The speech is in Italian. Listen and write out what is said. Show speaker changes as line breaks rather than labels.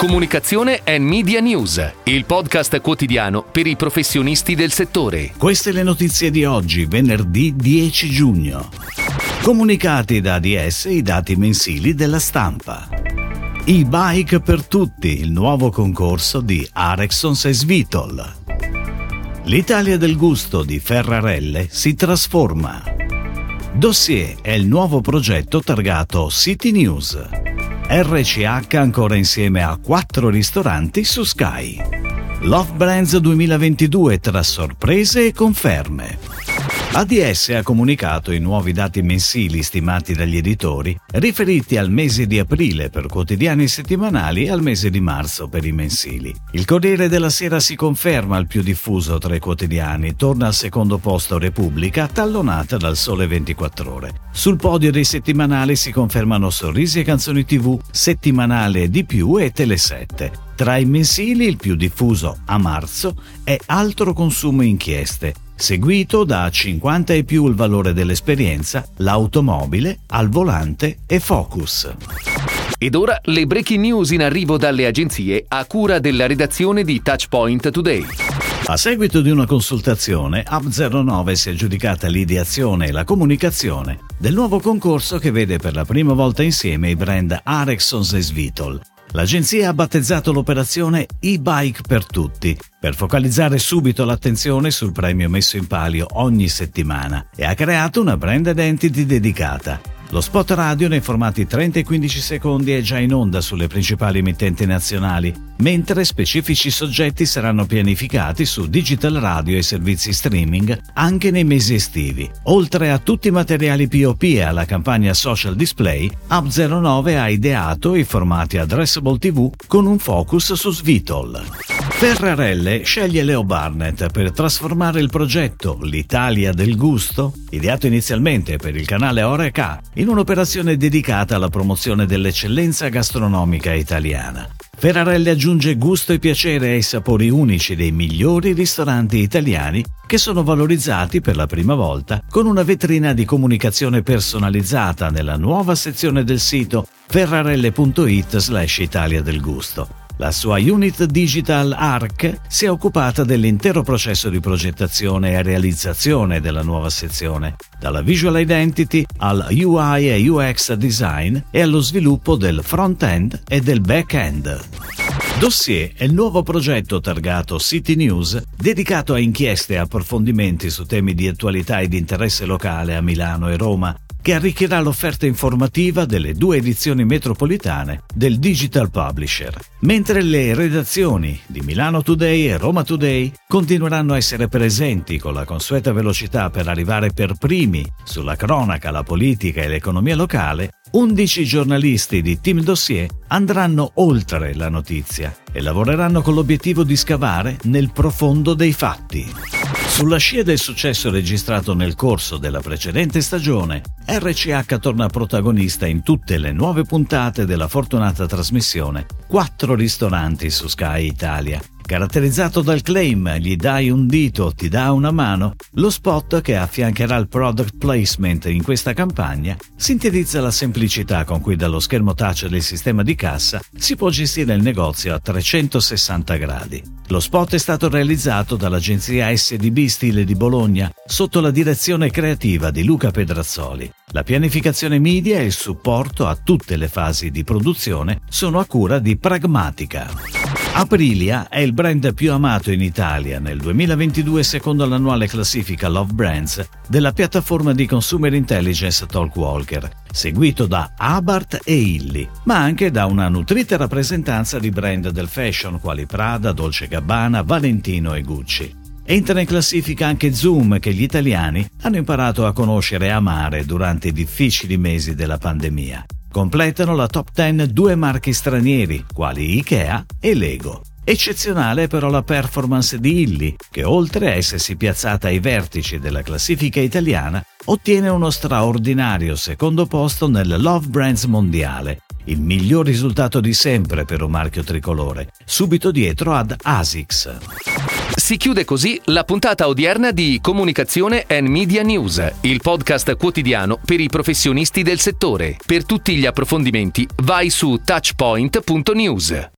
Comunicazione e Media News, il podcast quotidiano per i professionisti del settore.
Queste le notizie di oggi, venerdì 10 giugno. Comunicati da ADS i dati mensili della stampa. E-Bike per tutti, il nuovo concorso di Arexons e Svitol. L'Italia del gusto di Ferrarelle si trasforma. Dossier è il nuovo progetto targato City News. RCH ancora insieme a quattro ristoranti su Sky. Love Brands 2022 tra sorprese e conferme. ADS ha comunicato i nuovi dati mensili stimati dagli editori, riferiti al mese di aprile per quotidiani settimanali e al mese di marzo per i mensili. Il Corriere della Sera si conferma il più diffuso tra i quotidiani, torna al secondo posto Repubblica, tallonata dal Sole 24 Ore. Sul podio dei settimanali si confermano Sorrisi e Canzoni TV, Settimanale di più e Tele7. Tra i mensili il più diffuso a marzo è Altro consumo inchieste, seguito da 50 e più il valore dell'esperienza, l'automobile, al volante e Focus.
Ed ora le breaking news in arrivo dalle agenzie a cura della redazione di Touchpoint Today.
A seguito di una consultazione, Hub09 si è aggiudicata l'ideazione e la comunicazione del nuovo concorso che vede per la prima volta insieme i brand Arexons e Svitol, L'agenzia ha battezzato l'operazione e-bike per tutti, per focalizzare subito l'attenzione sul premio messo in palio ogni settimana e ha creato una brand identity dedicata. Lo spot radio nei formati 30 e 15 secondi è già in onda sulle principali emittenti nazionali, mentre specifici soggetti saranno pianificati su digital radio e servizi streaming anche nei mesi estivi. Oltre a tutti i materiali POP e alla campagna social display, Up09 ha ideato i formati addressable TV con un focus su Svitol. Ferrarelle sceglie Leo Barnett per trasformare il progetto L'Italia del gusto, ideato inizialmente per il canale Oreca, in un'operazione dedicata alla promozione dell'eccellenza gastronomica italiana. Ferrarelle aggiunge gusto e piacere ai sapori unici dei migliori ristoranti italiani che sono valorizzati per la prima volta con una vetrina di comunicazione personalizzata nella nuova sezione del sito ferrarelle.it slash Italia del Gusto. La sua unit digital ARC si è occupata dell'intero processo di progettazione e realizzazione della nuova sezione, dalla visual identity al UI e UX design e allo sviluppo del front-end e del back-end. Dossier è il nuovo progetto targato City News dedicato a inchieste e approfondimenti su temi di attualità e di interesse locale a Milano e Roma, che arricchirà l'offerta informativa delle due edizioni metropolitane del Digital Publisher, mentre le redazioni di Milano Today e Roma Today continueranno a essere presenti con la consueta velocità per arrivare per primi sulla cronaca, la politica e l'economia locale, 11 giornalisti di Team Dossier andranno oltre la notizia e lavoreranno con l'obiettivo di scavare nel profondo dei fatti. Sulla scia del successo registrato nel corso della precedente stagione, RCH torna protagonista in tutte le nuove puntate della fortunata trasmissione Quattro ristoranti su Sky Italia, Caratterizzato dal claim gli dai un dito, ti dà una mano, lo spot che affiancherà il product placement in questa campagna sintetizza la semplicità con cui dallo schermo touch del sistema di cassa si può gestire il negozio a 360 gradi. Lo spot è stato realizzato dall'agenzia SDB Stile di Bologna sotto la direzione creativa di Luca Pedrazzoli. La pianificazione media e il supporto a tutte le fasi di produzione sono a cura di Pragmatica. Aprilia è il brand più amato in Italia nel 2022 secondo l'annuale classifica Love Brands della piattaforma di consumer intelligence Talkwalker, seguito da Abarth e Illy, ma anche da una nutrita rappresentanza di brand del fashion quali Prada, Dolce Gabbana, Valentino e Gucci. Entra in classifica anche Zoom che gli italiani hanno imparato a conoscere e amare durante i difficili mesi della pandemia. Completano la top 10 due marchi stranieri, quali Ikea e Lego. Eccezionale però la performance di Illy, che oltre a essersi piazzata ai vertici della classifica italiana, ottiene uno straordinario secondo posto nel Love Brands mondiale, il miglior risultato di sempre per un marchio tricolore, subito dietro ad ASICS.
Si chiude così la puntata odierna di Comunicazione and Media News, il podcast quotidiano per i professionisti del settore. Per tutti gli approfondimenti vai su touchpoint.news.